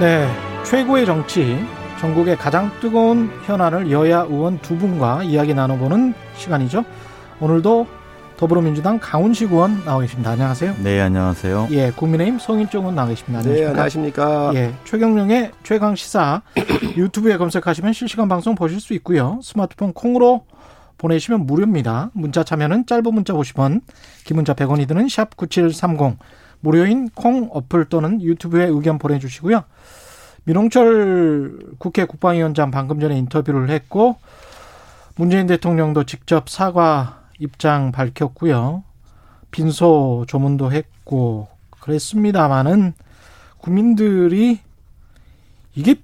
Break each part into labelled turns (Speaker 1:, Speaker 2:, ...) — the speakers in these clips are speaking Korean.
Speaker 1: 네, 최고의 정치, 전국의 가장 뜨거운 현안을 여야 의원 두 분과 이야기 나눠보는 시간이죠. 오늘도 더불어민주당 강훈식 의원 나와 계십니다. 안녕하세요.
Speaker 2: 네, 안녕하세요.
Speaker 1: 예, 국민의힘 송일정 의원 나와 계십니다.
Speaker 3: 네, 안녕하십니까.
Speaker 1: 예, 최경령의 최강 시사 유튜브에 검색하시면 실시간 방송 보실 수 있고요. 스마트폰 콩으로 보내시면 무료입니다. 문자 참여는 짧은 문자 50원, 긴 문자 100원이 드는 샵 9730. 무료인 콩 어플 또는 유튜브에 의견 보내주시고요. 민홍철 국회 국방위원장 방금 전에 인터뷰를 했고 문재인 대통령도 직접 사과 입장 밝혔고요. 빈소 조문도 했고 그랬습니다마는 국민들이 이게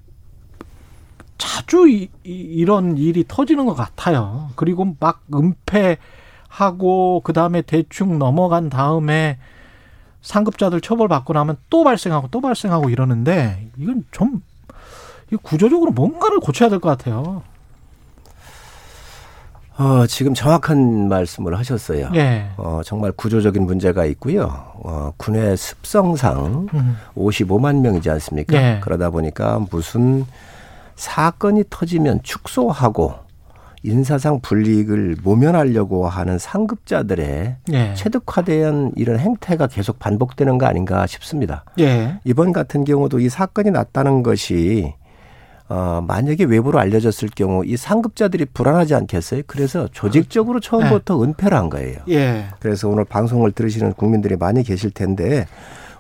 Speaker 1: 자주 이, 이런 일이 터지는 것 같아요. 그리고 막 은폐하고 그 다음에 대충 넘어간 다음에 상급자들 처벌받고 나면 또 발생하고 또 발생하고 이러는데 이건 좀 구조적으로 뭔가를 고쳐야 될 것 같아요.
Speaker 3: 어, 지금 정확한 말씀을 하셨어요.
Speaker 1: 예.
Speaker 3: 어, 정말 구조적인 문제가 있고요. 어, 군의 습성상 음. 55만 명이지 않습니까? 예. 그러다 보니까 무슨 사건이 터지면 축소하고 인사상 불이익을 모면하려고 하는 상급자들의 예. 체득화된 이런 행태가 계속 반복되는 거 아닌가 싶습니다. 예. 이번 같은 경우도 이 사건이 났다는 것이 어, 만약에 외부로 알려졌을 경우 이 상급자들이 불안하지 않겠어요? 그래서 조직적으로 처음부터 네. 은폐를 한 거예요. 예. 그래서 오늘 방송을 들으시는 국민들이 많이 계실 텐데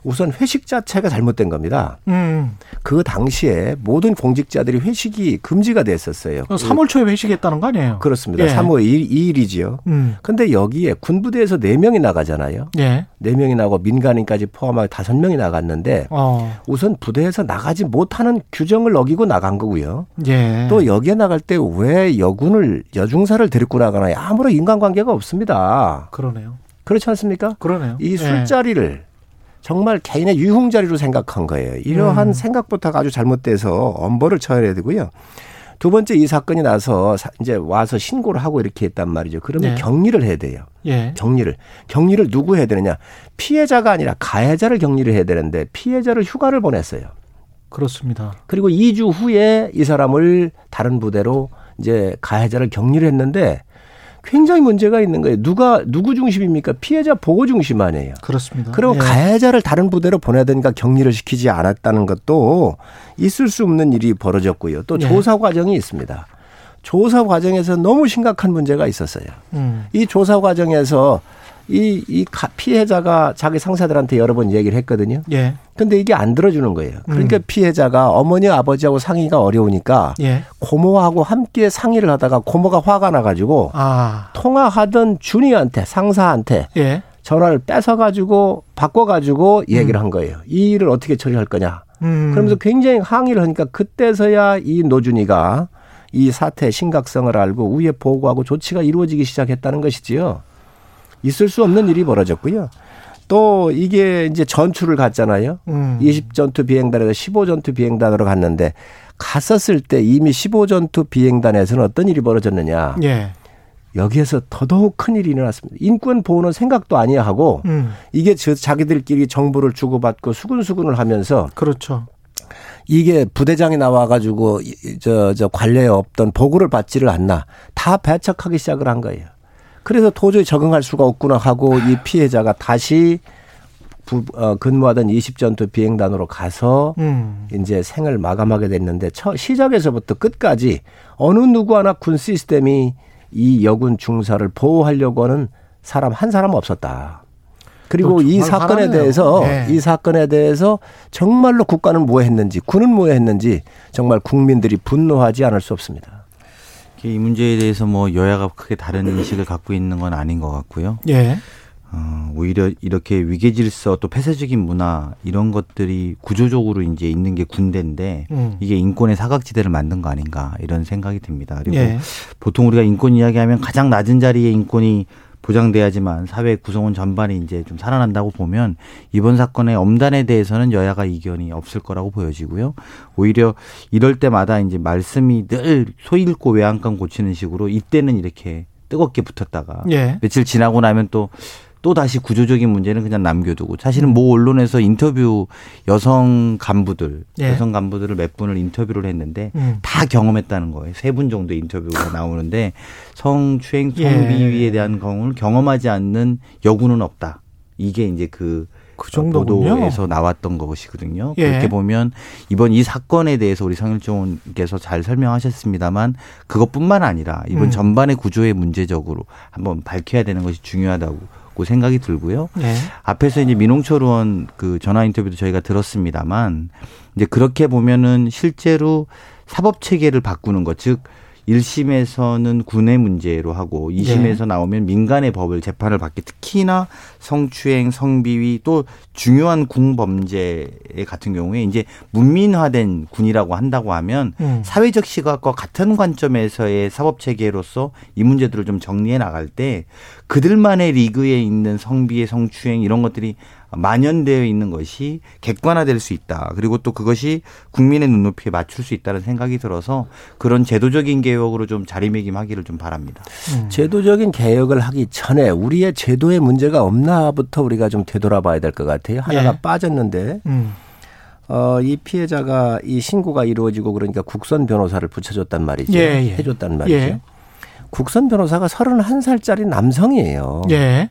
Speaker 3: 우선 회식 자체가 잘못된 겁니다. 음. 그 당시에 모든 공직자들이 회식이 금지가 됐었어요.
Speaker 1: 3월 초에 회식했다는 거 아니에요?
Speaker 3: 그렇습니다. 예. 3월 2일, 2일이지요. 음. 근데 여기에 군부대에서 4명이 나가잖아요. 예. 4명이 나고 민간인까지 포함하여 5명이 나갔는데 어. 우선 부대에서 나가지 못하는 규정을 어기고 나간 거고요. 예. 또 여기에 나갈 때 왜 여군을 여중사를 데리고 나가나요? 아무런 인간관계가 없습니다.
Speaker 1: 그러네요.
Speaker 3: 그렇지 않습니까?
Speaker 1: 그러네요.
Speaker 3: 이 술자리를 정말 개인의 유흥자리로 생각한 거예요. 이러한 음. 생각부터가 아주 잘못돼서 엄벌을 쳐야 되고요. 두 번째 이 사건이 나서 이제 와서 신고를 하고 이렇게 했단 말이죠. 그러면 네. 격리를 해야 돼요. 예. 격리를. 격리를 누구 해야 되느냐. 피해자가 아니라 가해자를 격리를 해야 되는데 피해자를 휴가를 보냈어요.
Speaker 1: 그렇습니다.
Speaker 3: 그리고 2주 후에 이 사람을 다른 부대로 이제 가해자를 격리를 했는데 굉장히 문제가 있는 거예요. 누가 누구 중심입니까? 피해자 보호 중심 아니에요.
Speaker 1: 그렇습니다.
Speaker 3: 그리고 예. 가해자를 다른 부대로 보내든가 격리를 시키지 않았다는 것도 있을 수 없는 일이 벌어졌고요. 또 예. 조사 과정이 있습니다. 조사 과정에서 너무 심각한 문제가 있었어요. 음. 이 조사 과정에서 이, 이 피해자가 자기 상사들한테 여러 번 얘기를 했거든요. 예. 근데 이게 안 들어주는 거예요. 그러니까 음. 피해자가 어머니, 아버지하고 상의가 어려우니까 예. 고모하고 함께 상의를 하다가 고모가 화가 나가지고 아. 통화하던 준이한테, 상사한테 예. 전화를 뺏어가지고 바꿔가지고 얘기를 음. 한 거예요. 이 일을 어떻게 처리할 거냐. 음. 그러면서 굉장히 항의를 하니까 그때서야 이 노준이가 이 사태의 심각성을 알고 위에 보고하고 조치가 이루어지기 시작했다는 것이지요. 있을 수 없는 일이 벌어졌고요. 또 이게 이제 전투를 갔잖아요. 음. 20전투 비행단에서 15전투 비행단으로 갔는데 갔었을 때 이미 15전투 비행단에서는 어떤 일이 벌어졌느냐. 예. 여기에서 더더욱 큰 일이 일어났습니다. 인권 보호는 생각도 아니야 하고 음. 이게 저 자기들끼리 정보를 주고받고 수근수근을 하면서
Speaker 1: 그렇죠.
Speaker 3: 이게 부대장이 나와가지고 저, 저 관례에 없던 보고를 받지를 않나 다 배척하기 시작을 한 거예요. 그래서 도저히 적응할 수가 없구나 하고 이 피해자가 다시 부, 어, 근무하던 20전투 비행단으로 가서 음. 이제 생을 마감하게 됐는데 처, 시작에서부터 끝까지 어느 누구 하나 군 시스템이 이 여군 중사를 보호하려고 하는 사람 한 사람 없었다. 그리고 이 사건에 화나네요. 대해서 네. 이 사건에 대해서 정말로 국가는 뭐 했는지 군은 뭐 했는지 정말 국민들이 분노하지 않을 수 없습니다.
Speaker 2: 이 문제에 대해서 뭐 여야가 크게 다른 인식을 갖고 있는 건 아닌 것 같고요. 예. 어, 오히려 이렇게 위계 질서 또 폐쇄적인 문화 이런 것들이 구조적으로 이제 있는 게 군대인데 음. 이게 인권의 사각지대를 만든 거 아닌가 이런 생각이 듭니다. 그리고 예. 보통 우리가 인권 이야기하면 가장 낮은 자리에 인권이 보장돼야지만 사회 구성원 전반이 이제 좀 살아난다고 보면 이번 사건의 엄단에 대해서는 여야가 이견이 없을 거라고 보여지고요. 오히려 이럴 때마다 이제 말씀이 늘 소잃고 외양간 고치는 식으로 이때는 이렇게 뜨겁게 붙었다가 예. 며칠 지나고 나면 또 또 다시 구조적인 문제는 그냥 남겨두고 사실은 모 언론에서 인터뷰 여성 간부들 예. 여성 간부들을 몇 분을 인터뷰를 했는데 음. 다 경험했다는 거예요. 세 분 정도 인터뷰가 나오는데 성추행 성비위에 대한 경험을 경험하지 않는 여군은 없다. 이게 이제 그그 정도군요. 보도에서 나왔던 것이거든요. 예. 그렇게 보면 이번 이 사건에 대해서 우리 성일종께서 잘 설명하셨습니다만 그것뿐만 아니라 이번 음. 전반의 구조의 문제적으로 한번 밝혀야 되는 것이 중요하다고 생각이 들고요. 네. 앞에서 이제 민홍철 의원 그 전화 인터뷰도 저희가 들었습니다만 이제 그렇게 보면은 실제로 사법 체계를 바꾸는 것, 즉 1심에서는 군의 문제로 하고 2심에서 네. 나오면 민간의 법을 재판을 받기 특히나 성추행, 성비위 또 중요한 궁범죄 같은 경우에 이제 문민화된 군이라고 한다고 하면 음. 사회적 시각과 같은 관점에서의 사법 체계로서 이 문제들을 좀 정리해 나갈 때 그들만의 리그에 있는 성비의 성추행 이런 것들이 만연되어 있는 것이 객관화될 수 있다. 그리고 또 그것이 국민의 눈높이에 맞출 수 있다는 생각이 들어서 그런 제도적인 개혁으로 좀 자리매김하기를 좀 바랍니다.
Speaker 3: 음. 제도적인 개혁을 하기 전에 우리의 제도에 문제가 없나부터 우리가 좀 되돌아봐야 될 것 같아요. 하나가 예. 빠졌는데 음. 어, 이 피해자가 이 신고가 이루어지고 그러니까 국선 변호사를 붙여줬단 말이죠. 예, 예. 해줬단 말이죠. 예. 국선 변호사가 31살짜리 남성이에요. 예.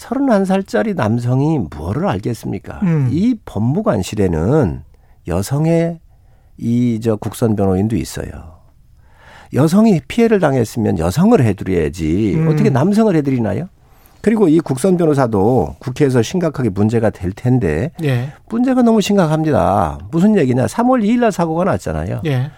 Speaker 3: 31살짜리 남성이 뭐를 알겠습니까? 음. 이 법무관실에는 여성의 이 저 국선 변호인도 있어요. 여성이 피해를 당했으면 여성을 해드려야지 음. 어떻게 남성을 해드리나요? 그리고 이 국선 변호사도 국회에서 심각하게 문제가 될 텐데 예. 문제가 너무 심각합니다. 무슨 얘기냐? 3월 2일 날 사고가 났잖아요. 예.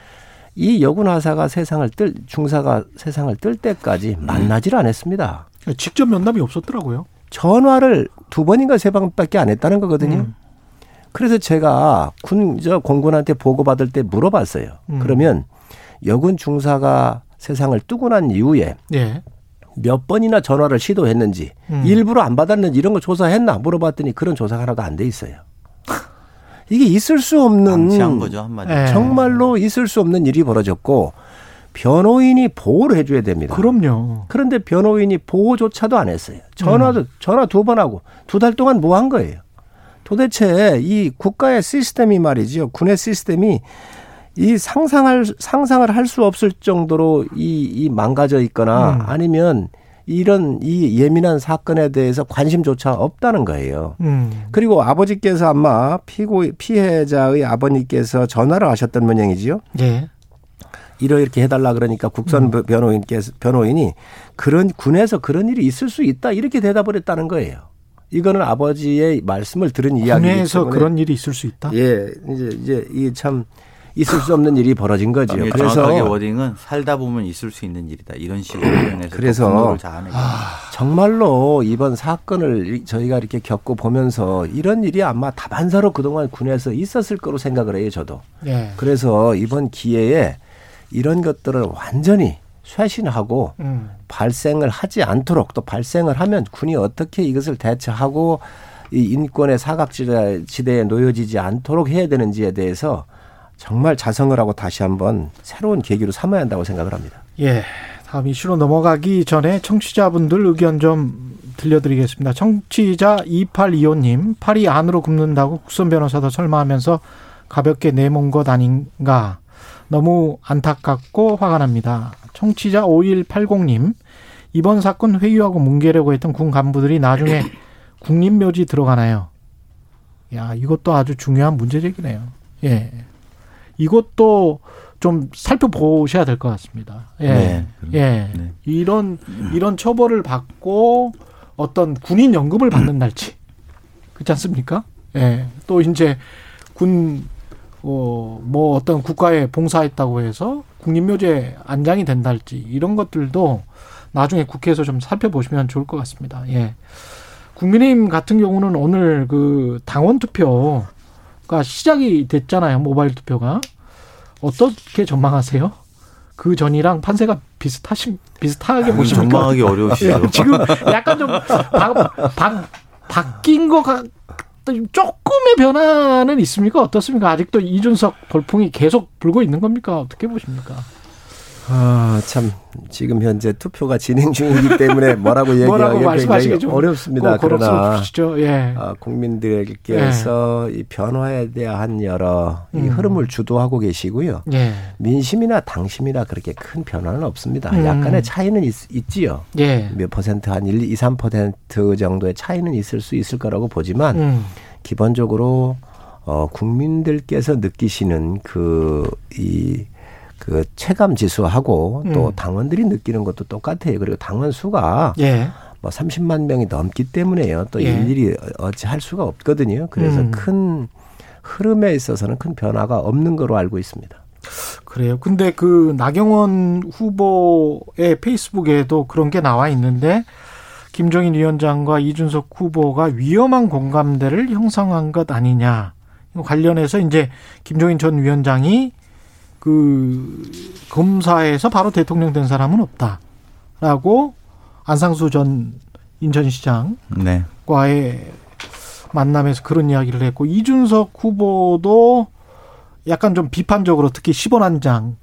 Speaker 3: 이 여군 하사가 세상을 뜰 중사가 세상을 뜰 때까지 만나질 않았습니다.
Speaker 1: 직접 면담이 없었더라고요.
Speaker 3: 전화를 두 번인가 세 번밖에 안 했다는 거거든요. 음. 그래서 제가 군, 저 공군한테 보고 받을 때 물어봤어요. 음. 그러면 여군 중사가 세상을 뜨고 난 이후에 예. 몇 번이나 전화를 시도했는지 음. 일부러 안 받았는지 이런 거 조사했나 물어봤더니 그런 조사가 하나도 안 돼 있어요. 이게 있을 수 없는
Speaker 2: 거죠,
Speaker 3: 예. 정말로 있을 수 없는 일이 벌어졌고 변호인이 보호를 해줘야 됩니다.
Speaker 1: 그럼요.
Speaker 3: 그런데 변호인이 보호조차도 안 했어요. 전화도 음. 전화 두 번 하고 두 달 동안 뭐 한 거예요? 도대체 이 국가의 시스템이 말이죠. 군의 시스템이 이 상상할 상상을 할 수 없을 정도로 이, 이 망가져 있거나 음. 아니면 이런 이 예민한 사건에 대해서 관심조차 없다는 거예요. 음. 그리고 아버지께서 아마 피고 피해자의 아버님께서 전화를 하셨던 모양이지요. 예. 이렇게 해달라 그러니까 국선 음. 변호인께서 변호인이 그런 군에서 그런 일이 있을 수 있다 이렇게 대답을 했다는 거예요. 이거는 아버지의 말씀을 들은 이야기이기
Speaker 1: 군에서 그런 일이 있을 수 있다.
Speaker 3: 예, 이제 이제 이게 참 있을 수 없는 일이 벌어진 거죠.
Speaker 2: 아, 그래서 워딩은 살다 보면 있을 수 있는 일이다. 이런 식으로 표현해서
Speaker 3: 그래서 아, 정말로 이번 사건을 저희가 이렇게 겪고 보면서 이런 일이 아마 다반사로 그동안 군에서 있었을 거로 생각을 해요. 저도. 예. 그래서 이번 기회에 이런 것들을 완전히 쇄신하고 음. 발생을 하지 않도록 또 발생을 하면 군이 어떻게 이것을 대처하고 이 인권의 사각지대에 놓여지지 않도록 해야 되는지에 대해서 정말 자성을 하고 다시 한번 새로운 계기로 삼아야 한다고 생각을 합니다.
Speaker 1: 예. 다음 이슈로 넘어가기 전에 청취자분들 의견 좀 들려드리겠습니다. 청취자 2825님, 팔이 안으로 굽는다고 국선 변호사도 설마 하면서 가볍게 내몬 것 아닌가. 너무 안타깝고 화가 납니다. 청취자 5180님, 이번 사건 회유하고 뭉개려고 했던 군 간부들이 나중에 국립묘지 들어가나요? 야, 이것도 아주 중요한 문제제기네요. 예. 이것도 좀 살펴보셔야 될 것 같습니다. 예. 네, 예. 네. 이런, 이런 처벌을 받고 어떤 군인 연금을 받는 날치. 그렇지 않습니까? 예. 또 이제 군 어, 뭐 어떤 국가에 봉사했다고 해서 국립묘지에 안장이 된달지 이런 것들도 나중에 국회에서 좀 살펴보시면 좋을 것 같습니다. 예. 국민의힘 같은 경우는 오늘 그 당원 투표가 시작이 됐잖아요. 모바일 투표가. 어떻게 전망하세요? 그 전이랑 판세가 비슷하신 비슷하게 아, 보시니까
Speaker 2: 전망하기 어려우시죠.
Speaker 1: 지금 약간 좀 바, 바, 바뀐 것 같, 조금의 변화는 있습니까? 어떻습니까? 아직도 이준석 돌풍이 계속 불고 있는 겁니까? 어떻게 보십니까?
Speaker 3: 아, 참, 지금 현재 투표가 진행 중이기 때문에 뭐라고 얘기하기 굉장히 어렵습니다. 그러나, 예. 아, 국민들께서 예. 이 변화에 대한 여러 이 음. 흐름을 주도하고 계시고요. 예. 민심이나 당심이나 그렇게 큰 변화는 없습니다. 음. 약간의 차이는 있, 있지요. 예. 몇 퍼센트, 한 1, 2, 3% 정도의 차이는 있을 수 있을 거라고 보지만, 음. 기본적으로, 어, 국민들께서 느끼시는 그, 이, 그 체감 지수하고 또 음. 당원들이 느끼는 것도 똑같아요. 그리고 당원 수가 예. 뭐 30만 명이 넘기 때문에요. 또 예. 일일이 어찌 할 수가 없거든요. 그래서 음. 큰 흐름에 있어서는 큰 변화가 없는 거로 알고 있습니다.
Speaker 1: 그래요. 근데 그 나경원 후보의 페이스북에도 그런 게 나와 있는데 김종인 위원장과 이준석 후보가 위험한 공감대를 형성한 것 아니냐. 관련해서 이제 김종인 전 위원장이 그 검사에서 바로 대통령 된 사람은 없다라고 안상수 전 인천시장과의 네. 만남에서 그런 이야기를 했고 이준석 후보도 약간 좀 비판적으로 특히 10원 한 장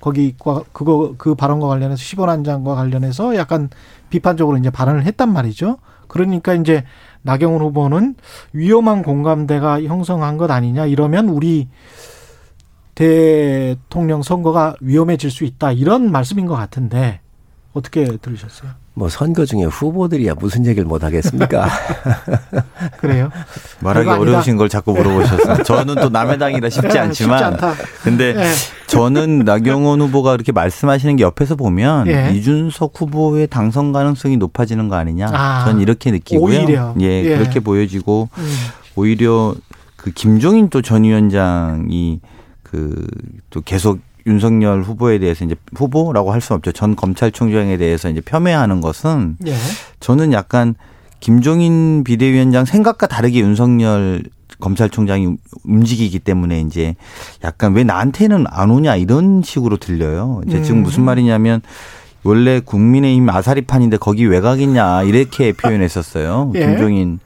Speaker 1: 거기과 그거 그 발언과 관련해서 10원 한 장과 관련해서 약간 비판적으로 이제 발언을 했단 말이죠. 그러니까 이제 나경원 후보는 위험한 공감대가 형성한 것 아니냐 이러면 우리 대통령 선거가 위험해질 수 있다 이런 말씀인 것 같은데 어떻게 들으셨어요?
Speaker 3: 뭐 선거 중에 후보들이야 무슨 얘기를 못 하겠습니까?
Speaker 1: 그래요?
Speaker 2: 말하기 어려우신 걸 자꾸 물어보셨어요. 저는 또 남의 당이라 쉽지 네, 않지만, 쉽지 근데 네. 저는 나경원 후보가 그렇게 말씀하시는 게 옆에서 보면 예. 이준석 후보의 당선 가능성이 높아지는 거 아니냐? 아, 저는 이렇게 느끼고요. 오히려 예, 예. 그렇게 보여지고 음. 오히려 그 김종인 또 전 위원장이 그 또 계속 윤석열 후보에 대해서 이제 후보라고 할 수는 없죠. 전 검찰총장에 대해서 이제 폄훼하는 것은 예. 저는 약간 김종인 비대위원장 생각과 다르게 윤석열 검찰총장이 움직이기 때문에 이제 약간 왜 나한테는 안 오냐 이런 식으로 들려요. 이제 지금 무슨 음. 말이냐면 원래 국민의힘 아사리판인데 거기 왜 가겠냐 이렇게 표현했었어요. 예. 김종인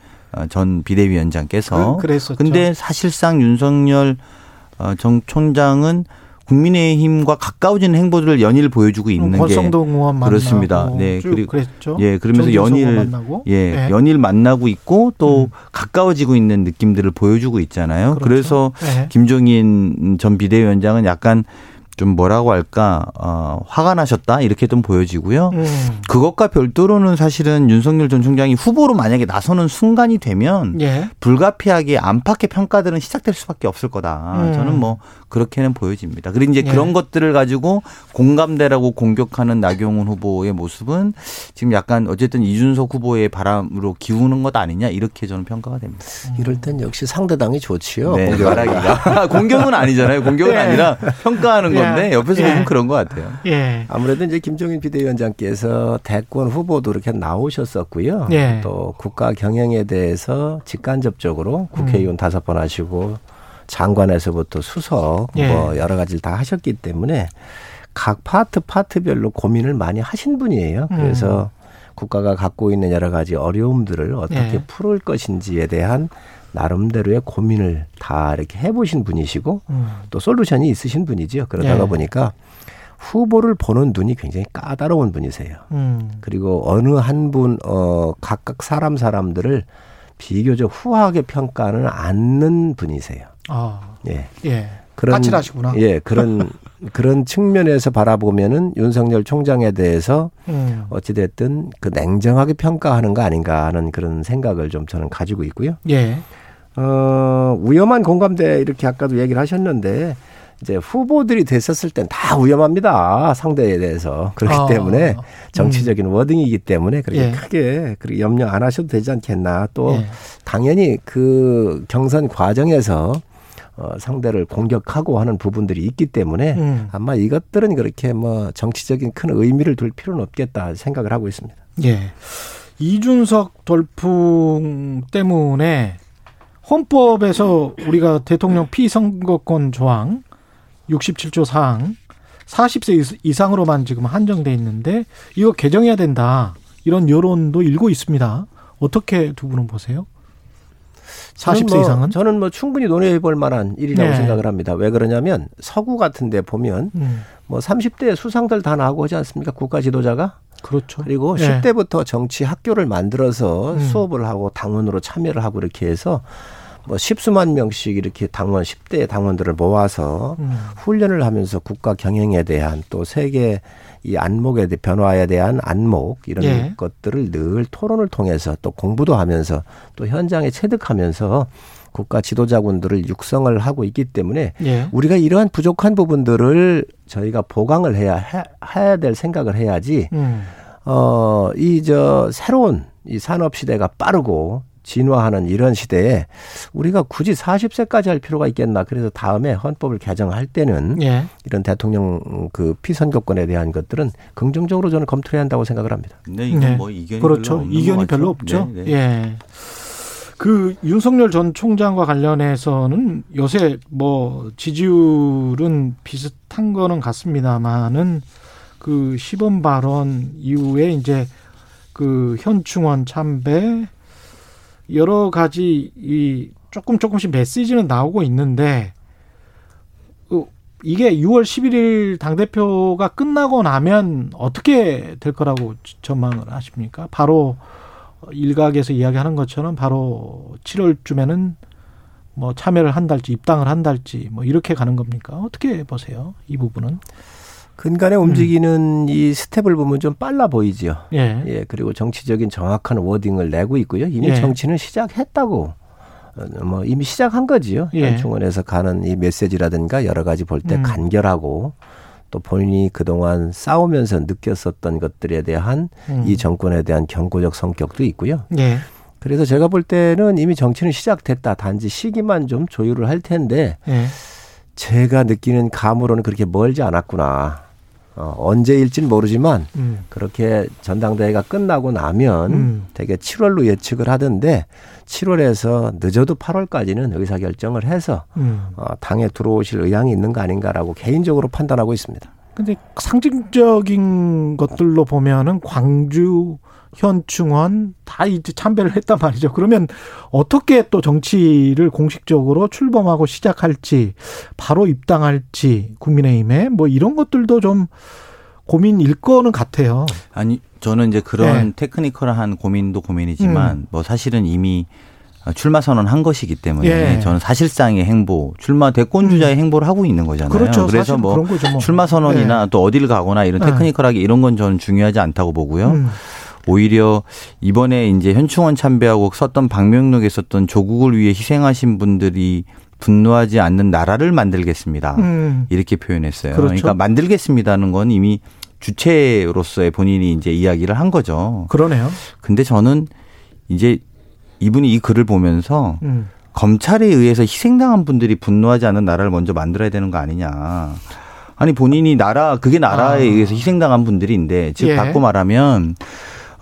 Speaker 2: 전 비대위원장께서. 그, 그랬었죠. 근데 사실상 윤석열 어, 정 총장은 국민의힘과 가까워지는 행보들을 연일 보여주고 있는 게 그렇습니다. 네, 그리고 그랬죠. 예, 그러면서 연일 예, 네. 연일 만나고 있고 또 음. 가까워지고 있는 느낌들을 보여주고 있잖아요. 그렇죠. 그래서 네. 김종인 전 비대위원장은 약간 좀 뭐라고 할까 어, 화가 나셨다 이렇게 좀 보여지고요. 음. 그것과 별도로는 사실은 윤석열 전 총장이 후보로 만약에 나서는 순간이 되면 예. 불가피하게 안팎의 평가들은 시작될 수밖에 없을 거다. 음. 저는 뭐 그렇게는 보여집니다. 그리고 이제 예. 그런 것들을 가지고 공감대라고 공격하는 나경원 후보의 모습은 지금 약간 어쨌든 이준석 후보의 바람으로 기우는 것 아니냐 이렇게 저는 평가가 됩니다.
Speaker 3: 이럴 땐 역시 상대당이 좋지요.
Speaker 2: 네, 말하기가 공격은 아니잖아요. 공격은 예. 아니라 평가하는 건. 건데 예. 옆에서 보면 예. 그런 것 같아요.
Speaker 3: 예. 아무래도 이제 김종인 비대위원장께서 대권 후보도 이렇게 나오셨었고요. 예. 또 국가 경영에 대해서 직간접적으로 국회의원 음. 다섯 번 하시고 장관에서부터 수석 예. 뭐 여러 가지를 다 하셨기 때문에 각 파트 파트별로 고민을 많이 하신 분이에요. 그래서 음. 국가가 갖고 있는 여러 가지 어려움들을 어떻게 예. 풀을 것인지에 대한 나름대로의 고민을 다 이렇게 해보신 분이시고 음. 또 솔루션이 있으신 분이지요. 그러다가 네. 보니까 후보를 보는 눈이 굉장히 까다로운 분이세요. 음. 그리고 어느 한 분, 어, 각각 사람 사람들을 비교적 후하게 평가는 않는 분이세요. 아.
Speaker 1: 예. 예. 그런 까칠하시구나.
Speaker 3: 예, 그런 그런 측면에서 바라보면은 윤석열 총장에 대해서 음. 어찌 됐든 그 냉정하게 평가하는 거 아닌가 하는 그런 생각을 좀 저는 가지고 있고요. 예. 어, 위험한 공감대 이렇게 아까도 얘기를 하셨는데 이제 후보들이 됐었을 땐 다 위험합니다. 상대에 대해서. 그렇기 아, 때문에 정치적인 음. 워딩이기 때문에 그렇게 예. 크게 그렇게 염려 안 하셔도 되지 않겠나. 또 예. 당연히 그 경선 과정에서 어, 상대를 공격하고 하는 부분들이 있기 때문에 음. 아마 이것들은 그렇게 뭐 정치적인 큰 의미를 둘 필요는 없겠다 생각을 하고 있습니다.
Speaker 1: 예. 이준석 돌풍 때문에 헌법에서 우리가 대통령 피선거권 조항 67조 사항 40세 이상으로만 지금 한정돼 있는데 이거 개정해야 된다. 이런 여론도 일고 있습니다. 어떻게 두 분은 보세요? 40세 뭐, 이상은?
Speaker 3: 저는 뭐 충분히 논의해 볼 만한 일이라고 네. 생각을 합니다. 왜 그러냐면 서구 같은 데 보면 음. 뭐 30대 수상들 다 나오고 하지 않습니까? 국가 지도자가?
Speaker 1: 그렇죠.
Speaker 3: 그리고 네. 10대부터 정치 학교를 만들어서 음. 수업을 하고 당원으로 참여를 하고 이렇게 해서 뭐 십수만 명씩 이렇게 당원 10대 당원들을 모아서 음. 훈련을 하면서 국가 경영에 대한 또 세계 이 안목에 대한 변화에 대한 안목 이런 예. 것들을 늘 토론을 통해서 또 공부도 하면서 또 현장에 체득하면서 국가 지도자군들을 육성을 하고 있기 때문에 예. 우리가 이러한 부족한 부분들을 저희가 보강을 해야 해, 해야 될 생각을 해야지 음. 어이 저 새로운 이 산업 시대가 빠르고 진화하는 이런 시대에 우리가 굳이 40세까지 할 필요가 있겠나. 그래서 다음에 헌법을 개정할 때는 예. 이런 대통령 그 피선거권에 대한 것들은 긍정적으로 저는 검토해야 한다고 생각을 합니다.
Speaker 2: 네, 이건 네. 뭐 이견이
Speaker 1: 그렇죠. 별로 이견이 별로 없죠. 네, 네. 예. 그 윤석열 전 총장과 관련해서는 요새 뭐 지지율은 비슷한 거는 같습니다만은 그 시범 발언 이후에 이제 그 현충원 참배 여러 가지 이 조금 조금씩 메시지는 나오고 있는데 어, 이게 6월 11일 당 대표가 끝나고 나면 어떻게 될 거라고 전망을 하십니까? 바로 일각에서 이야기하는 것처럼 바로 7월쯤에는 뭐 참여를 한달지 입당을 한달지 뭐 이렇게 가는 겁니까? 어떻게 보세요? 이 부분은?
Speaker 3: 근간에 움직이는 음. 이 스텝을 보면 좀 빨라 보이죠. 예. 예. 그리고 정치적인 정확한 워딩을 내고 있고요. 이미 예. 정치는 시작했다고. 어, 뭐 이미 시작한 거지요. 예. 중원에서 가는 이 메시지라든가 여러 가지 볼때 음. 간결하고 또 본인이 그동안 싸우면서 느꼈었던 것들에 대한 음. 이 정권에 대한 경고적 성격도 있고요. 예. 그래서 제가 볼 때는 이미 정치는 시작됐다. 단지 시기만 좀 조율을 할 텐데 예. 제가 느끼는 감으로는 그렇게 멀지 않았구나. 어, 언제일지는 모르지만 음. 그렇게 전당대회가 끝나고 나면 음. 되게 7월로 예측을 하던데 7월에서 늦어도 8월까지는 의사 결정을 해서 음. 어, 당에 들어오실 의향이 있는 거 아닌가라고 개인적으로 판단하고 있습니다.
Speaker 1: 근데 상징적인 것들로 보면은 광주 현충원 다 이제 참배를 했단 말이죠. 그러면 어떻게 또 정치를 공식적으로 출범하고 시작할지 바로 입당할지 국민의힘에 뭐 이런 것들도 좀 고민일 거는 같아요.
Speaker 2: 아니 저는 이제 그런 네. 테크니컬한 고민도 고민이지만 음. 뭐 사실은 이미 출마 선언한 것이기 때문에 예. 저는 사실상의 행보, 출마 대권 주자의 음. 행보를 하고 있는 거잖아요.
Speaker 1: 그렇죠.
Speaker 2: 그래서 뭐, 뭐, 출마 선언이나 예. 또 어디를 가거나 이런 예. 테크니컬하게 이런 건 저는 중요하지 않다고 보고요. 음. 오히려 이번에 이제 현충원 참배하고 썼던 방명록에 썼던 조국을 위해 희생하신 분들이 분노하지 않는 나라를 만들겠습니다. 음. 이렇게 표현했어요. 그렇죠. 그러니까 만들겠습니다는 건 이미 주체로서의 본인이 이제 이야기를 한 거죠.
Speaker 1: 그러네요.
Speaker 2: 근데 저는 이제 이분이 이 글을 보면서 음. 검찰에 의해서 희생당한 분들이 분노하지 않는 나라를 먼저 만들어야 되는 거 아니냐. 아니 본인이 나라 그게 나라에 아. 의해서 희생당한 분들인데 즉 예. 바꿔 말하면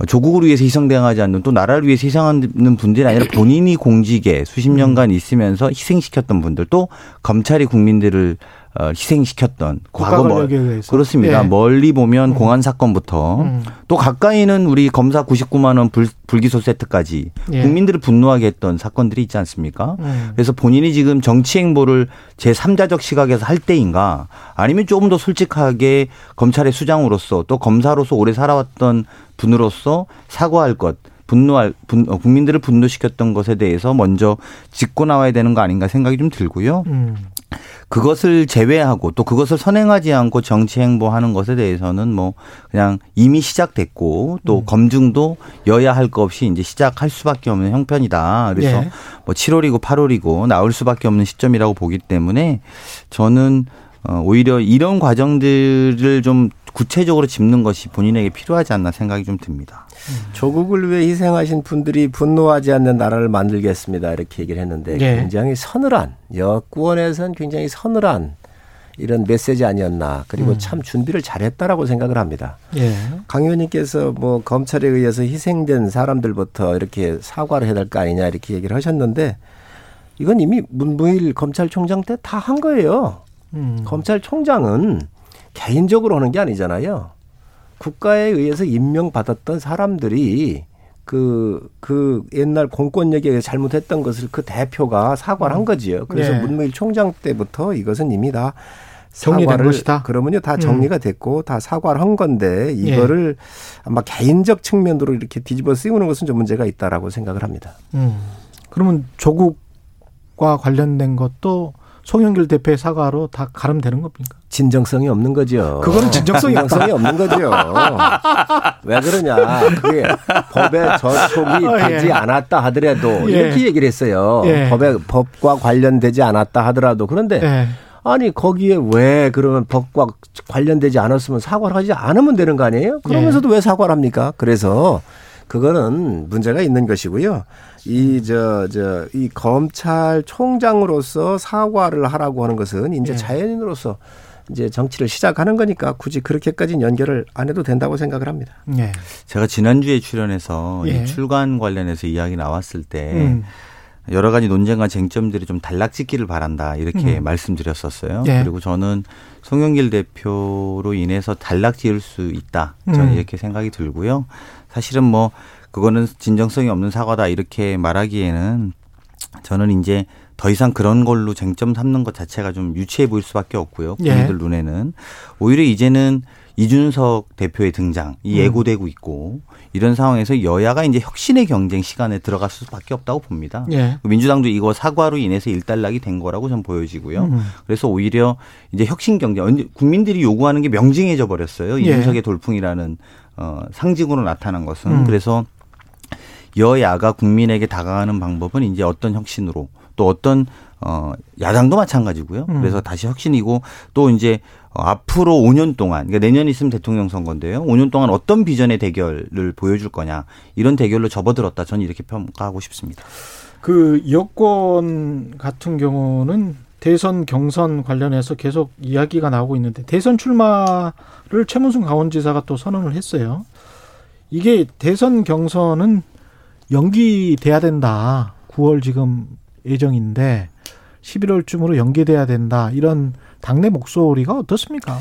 Speaker 2: 조국을 위해서 희생당하지 않는 또 나라를 위해서 희생하는 분들이 아니라 본인이 공직에 수십 년간 있으면서 희생시켰던 분들 또 검찰이 국민들을 어, 희생시켰던 과거 뭐 그렇습니다. 예. 멀리 보면 음. 공안 사건부터 음. 또 가까이는 우리 검사 99만 원 불, 불기소 세트까지 예. 국민들을 분노하게 했던 사건들이 있지 않습니까? 음. 그래서 본인이 지금 정치 행보를 제 3자적 시각에서 할 때인가 아니면 조금 더 솔직하게 검찰의 수장으로서 또 검사로서 오래 살아왔던 분으로서 사과할 것 분노할 분, 어, 국민들을 분노시켰던 것에 대해서 먼저 짚고 나와야 되는 거 아닌가 생각이 좀 들고요. 음. 그것을 제외하고 또 그것을 선행하지 않고 정치 행보하는 것에 대해서는 뭐 그냥 이미 시작됐고 또 음. 검증도 여야 할 것 없이 이제 시작할 수밖에 없는 형편이다. 그래서 예. 뭐 7월이고 8월이고 나올 수밖에 없는 시점이라고 보기 때문에 저는 어 오히려 이런 과정들을 좀 구체적으로 짚는 것이 본인에게 필요하지 않나 생각이 좀 듭니다.
Speaker 3: 조국을 위해 희생하신 분들이 분노하지 않는 나라를 만들겠습니다. 이렇게 얘기를 했는데 네. 굉장히 서늘한 여권에선 굉장히 서늘한 이런 메시지 아니었나 그리고 음. 참 준비를 잘했다라고 생각을 합니다. 예. 강 의원님께서 뭐 검찰에 의해서 희생된 사람들부터 이렇게 사과를 해야 될 거 아니냐 이렇게 얘기를 하셨는데 이건 이미 문무일 검찰총장 때 다 한 거예요. 음. 검찰총장은 개인적으로 하는 게 아니잖아요. 국가에 의해서 임명받았던 사람들이 그, 그 옛날 공권력에 잘못했던 것을 그 대표가 사과를 한 음. 거지요. 그래서 네. 문무일 총장 때부터 이것은 이미 다
Speaker 1: 정리된 것이다.
Speaker 3: 그러면요 다 음. 정리가 됐고 음. 다 사과를 한 건데 이거를 예. 아마 개인적 측면으로 이렇게 뒤집어 쓰우는 것은 좀 문제가 있다라고 생각을 합니다. 음.
Speaker 1: 그러면 조국과 관련된 것도 송영길 대표의 사과로 다 가름되는 겁니까?
Speaker 3: 진정성이 없는 거죠.
Speaker 1: 그거는 진정성이,
Speaker 3: 진정성이 없는 거죠. 왜 그러냐. 그게 법에 저촉이 어, 되지 예. 않았다 하더라도 예. 이렇게 얘기를 했어요. 예. 법에 법과 관련되지 않았다 하더라도 그런데 예. 아니 거기에 왜 그러면 법과 관련되지 않았으면 사과를 하지 않으면 되는 거 아니에요? 그러면서도 예. 왜 사과를 합니까? 그래서 그거는 문제가 있는 것이고요. 이, 저, 저, 이 검찰총장으로서 사과를 하라고 하는 것은 이제 예. 자연인으로서 이제 정치를 시작하는 거니까 굳이 그렇게까지는 연결을 안 해도 된다고 생각을 합니다.
Speaker 2: 예. 제가 지난주에 출연해서 예. 이 출간 관련해서 이야기 나왔을 때 음. 여러 가지 논쟁과 쟁점들이 좀 단락짓기를 바란다 이렇게 음. 말씀드렸었어요. 예. 그리고 저는 송영길 대표로 인해서 단락 지을 수 있다. 저는 음. 이렇게 생각이 들고요. 사실은 뭐 그거는 진정성이 없는 사과다 이렇게 말하기에는 저는 이제 더 이상 그런 걸로 쟁점 삼는 것 자체가 좀 유치해 보일 수밖에 없고요. 예. 국민들 예. 눈에는 오히려 이제는 이준석 대표의 등장 이 음. 예고되고 있고 이런 상황에서 여야가 이제 혁신의 경쟁 시간에 들어갈 수밖에 없다고 봅니다. 예. 민주당도 이거 사과로 인해서 일단락이 된 거라고 좀 보여지고요. 음. 그래서 오히려 이제 혁신 경쟁 국민들이 요구하는 게 명징해져 버렸어요. 예. 이준석의 돌풍이라는 어 상징으로 나타난 것은 음. 그래서 여야가 국민에게 다가가는 방법은 이제 어떤 혁신으로 또 어떤 어 야당도 마찬가지고요. 음. 그래서 다시 혁신이고 또 이제 어, 앞으로 5년 동안 그러니까 내년 있으면 대통령 선거인데요. 5년 동안 어떤 비전의 대결을 보여줄 거냐 이런 대결로 접어들었다. 저는 이렇게 평가하고 싶습니다.
Speaker 1: 그 여권 같은 경우는 대선 경선 관련해서 계속 이야기가 나오고 있는데 대선 출마를 최문순 강원지사가 또 선언을 했어요. 이게 대선 경선은 연기돼야 된다. 9월 지금 예정인데 11월쯤으로 연기돼야 된다. 이런 당내 목소리가 어떻습니까?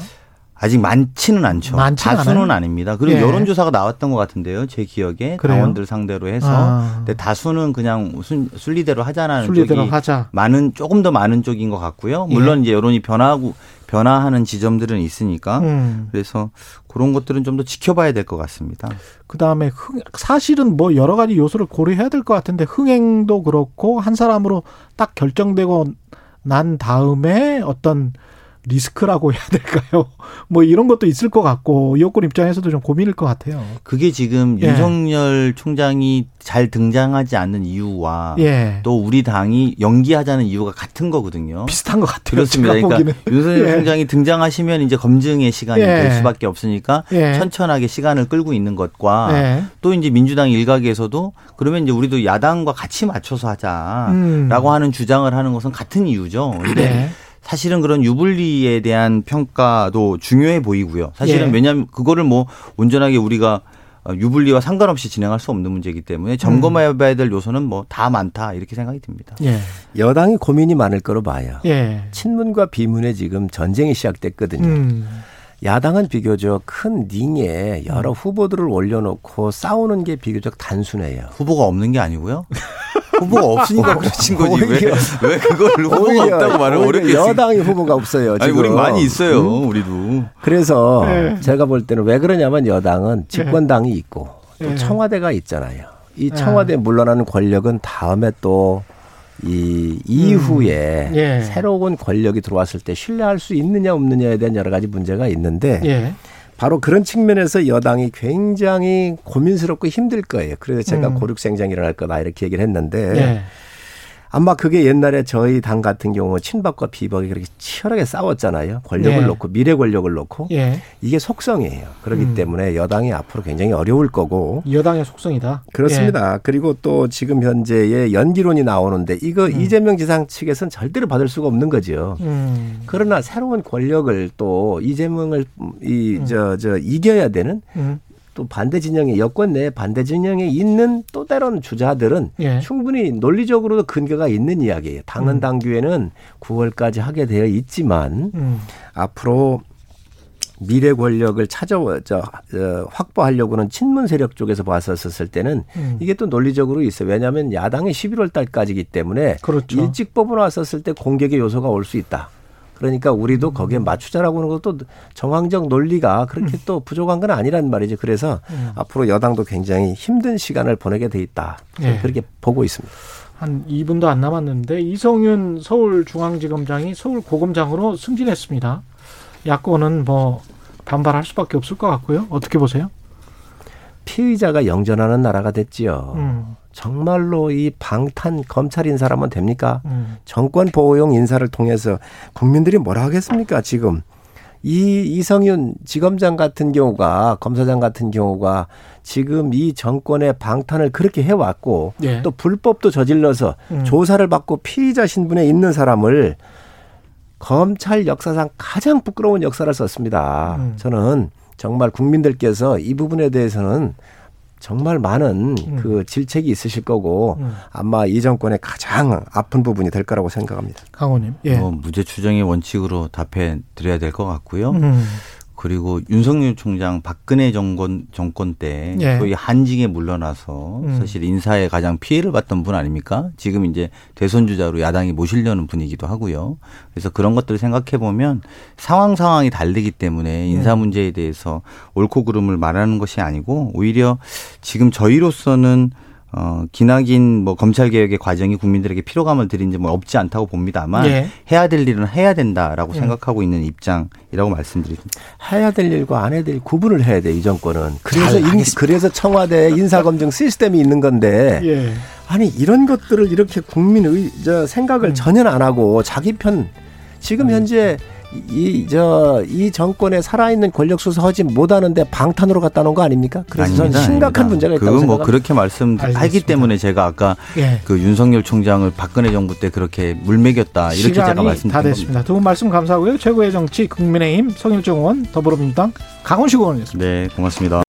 Speaker 2: 아직 많지는 않죠. 많지는 다수는 않아요? 아닙니다. 그리고 예. 여론조사가 나왔던 것 같은데요. 제 기억에 그래요? 당원들 상대로 해서. 아. 근데 다수는 그냥 순리대로 하자는 순리대로 쪽이 하자. 많은 조금 더 많은 쪽인 것 같고요. 물론 예. 이제 여론이 변하고 변화하는 지점들은 있으니까 음. 그래서 그런 것들은 좀 더 지켜봐야 될 것 같습니다.
Speaker 1: 그 다음에 사실은 뭐 여러 가지 요소를 고려해야 될 것 같은데 흥행도 그렇고 한 사람으로 딱 결정되고 난 다음에 어떤 리스크라고 해야 될까요? 뭐 이런 것도 있을 것 같고 여권 입장에서도 좀 고민일 것 같아요.
Speaker 2: 그게 지금 예. 윤석열 총장이 잘 등장하지 않는 이유와 예. 또 우리 당이 연기하자는 이유가 같은 거거든요.
Speaker 1: 비슷한 것 같아요.
Speaker 2: 그렇습니다. 그러니까 윤석열 예. 총장이 등장하시면 이제 검증의 시간이 예. 될 수밖에 없으니까 예. 천천하게 시간을 끌고 있는 것과 예. 또 이제 민주당 일각에서도 그러면 이제 우리도 야당과 같이 맞춰서 하자라고 음. 하는 주장을 하는 것은 같은 이유죠. 근데 사실은 그런 유불리에 대한 평가도 중요해 보이고요. 사실은 예. 왜냐하면 그거를 뭐 온전하게 우리가 유불리와 상관없이 진행할 수 없는 문제이기 때문에 점검해봐야 될 요소는 뭐 다 많다 이렇게 생각이 듭니다.
Speaker 3: 예. 여당이 고민이 많을 거로 봐요. 예. 친문과 비문에 지금 전쟁이 시작됐거든요. 음. 야당은 비교적 큰 닝에 여러 음. 후보들을 올려놓고 싸우는 게 비교적 단순해요.
Speaker 2: 후보가 없는 게 아니고요. 후보가 없으니까 그러신 거지 왜, 왜 그걸 후보가 없다고 말을 어렵게
Speaker 3: 여당이 후보가 없어요.
Speaker 2: 지금. 아니 우리 많이 있어요. 음? 우리도.
Speaker 3: 그래서 네. 제가 볼 때는 왜 그러냐면 여당은 집권당이 있고 또 네. 청와대가 있잖아요. 이 네. 청와대 물러나는 권력은 다음에 또 이 이후에 음. 예. 새로운 권력이 들어왔을 때 신뢰할 수 있느냐 없느냐에 대한 여러 가지 문제가 있는데 예. 바로 그런 측면에서 여당이 굉장히 고민스럽고 힘들 거예요. 그래서 제가 음. 고륙생장이 일어날 거다 이렇게 얘기를 했는데 네. 아마 그게 옛날에 저희 당 같은 경우 친박과 비박이 그렇게 치열하게 싸웠잖아요. 권력을 예. 놓고 미래 권력을 놓고 예. 이게 속성이에요. 그렇기 음. 때문에 여당이 앞으로 굉장히 어려울 거고
Speaker 1: 여당의 속성이다.
Speaker 3: 그렇습니다. 예. 그리고 또 지금 현재의 연기론이 나오는데 이거 음. 이재명 지상 측에서는 절대로 받을 수가 없는 거죠. 음. 그러나 새로운 권력을 또 이재명을 이 저저 음. 저 이겨야 되는 음. 또 반대 진영에 여권 내 반대 진영에 있는 또 때론 주자들은 예. 충분히 논리적으로도 근거가 있는 이야기예요. 당헌 음. 당규에는 9월까지 하게 되어 있지만 음. 앞으로 미래 권력을 찾아 저, 어, 확보하려고는 친문 세력 쪽에서 봤었을 때는 음. 이게 또 논리적으로 있어요. 왜냐하면 야당이 11월 달까지기 때문에 그렇죠. 일찍 뽑아놨었을 때 공격의 요소가 올 수 있다. 그러니까 우리도 거기에 맞추자라고 하는 것도 정황적 논리가 그렇게 음. 또 부족한 건 아니란 말이죠. 그래서 음. 앞으로 여당도 굉장히 힘든 시간을 보내게 돼 있다. 네. 그렇게 보고 있습니다.
Speaker 1: 한 2분도 안 남았는데 이성윤 서울중앙지검장이 서울고검장으로 승진했습니다. 야권은 뭐 반발할 수밖에 없을 것 같고요. 어떻게 보세요?
Speaker 3: 피의자가 영전하는 나라가 됐지요. 음. 정말로 이 방탄 검찰 인사라면 됩니까? 음. 정권 보호용 인사를 통해서 국민들이 뭐라 하겠습니까? 지금 이 이성윤 지검장 같은 경우가 검사장 같은 경우가 지금 이 정권의 방탄을 그렇게 해왔고 예. 또 불법도 저질러서 음. 조사를 받고 피의자 신분에 있는 사람을 검찰 역사상 가장 부끄러운 역사를 썼습니다. 음. 저는 정말 국민들께서 이 부분에 대해서는 정말 많은 음. 그 질책이 있으실 거고 음. 아마 이 정권의 가장 아픈 부분이 될 거라고 생각합니다.
Speaker 1: 강호님,
Speaker 2: 예. 뭐 무죄 추정의 원칙으로 답해 드려야 될 것 같고요. 음. 그리고 윤석열 총장 박근혜 정권 정권 때 예. 소위 한징에 물러나서 음. 사실 인사에 가장 피해를 봤던 분 아닙니까? 지금 이제 대선 주자로 야당이 모시려는 분이기도 하고요. 그래서 그런 것들을 생각해 보면 상황 상황이 다르기 때문에 인사 음. 문제에 대해서 옳고 그름을 말하는 것이 아니고 오히려 지금 저희로서는 어, 기나긴 뭐 검찰 개혁의 과정이 국민들에게 피로감을 드린 점은 없지 않다고 봅니다만 예. 해야 될 일은 해야 된다라고 예. 생각하고 있는 입장이라고 말씀드립니다.
Speaker 3: 해야 될 일과 안 해야 될 구분을 해야 돼 이 정권은. 그래서 인, 그래서 청와대 인사검증 시스템이 있는 건데 예. 아니 이런 것들을 이렇게 국민의 저 생각을 음. 전혀 안 하고 자기 편 지금 음. 현재 이, 저, 이 정권에 살아있는 권력 수사 하지 못하는데 방탄으로 갖다 놓은 거 아닙니까? 그래서 아닙니다, 심각한 아닙니다. 문제가 있다고
Speaker 2: 그건 뭐 그렇게 말씀하기 때문에 제가 아까 예. 그 윤석열 총장을 박근혜 정부 때 그렇게 물매겼다 이렇게 제가 말씀드린 다
Speaker 1: 됐습니다. 두 분 말씀 감사하고요. 최고의 정치 국민의힘 성일정 의원 더불어민주당 강원식 의원이었습니다.
Speaker 2: 네, 고맙습니다.